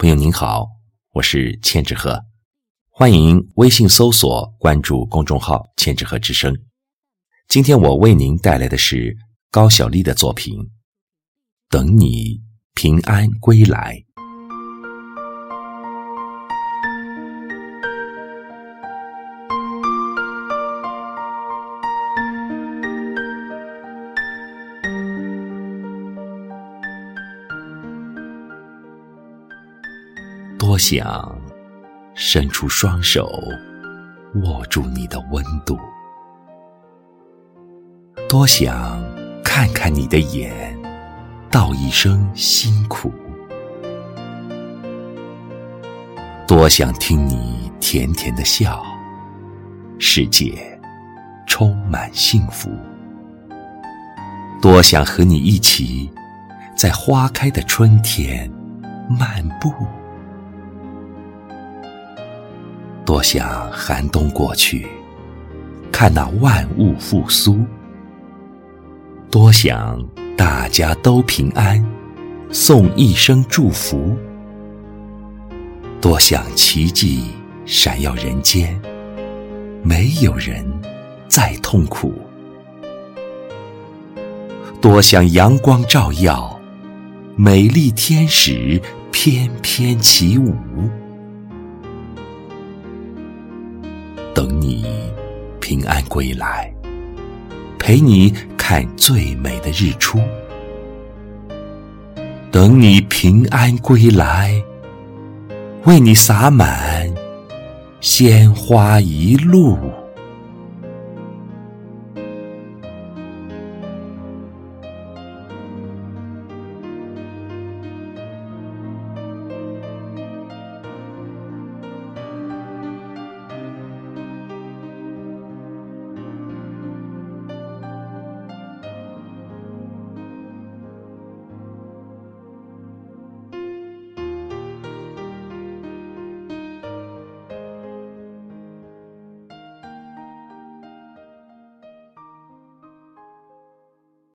朋友您好，我是千纸鹤，欢迎微信搜索关注公众号“千纸鹤之声”。今天我为您带来的是高小丽的作品《等你平安归来》。多想伸出双手，握住你的温度；多想看看你的眼，道一声辛苦；多想听你甜甜的笑，世界充满幸福；多想和你一起在花开的春天漫步。多想寒冬过去，看那万物复苏；多想大家都平安，送一声祝福；多想奇迹闪耀人间，没有人再痛苦；多想阳光照耀，美丽天使翩翩起舞。等你平安归来，陪你看最美的日出。等你平安归来，为你洒满鲜花一路。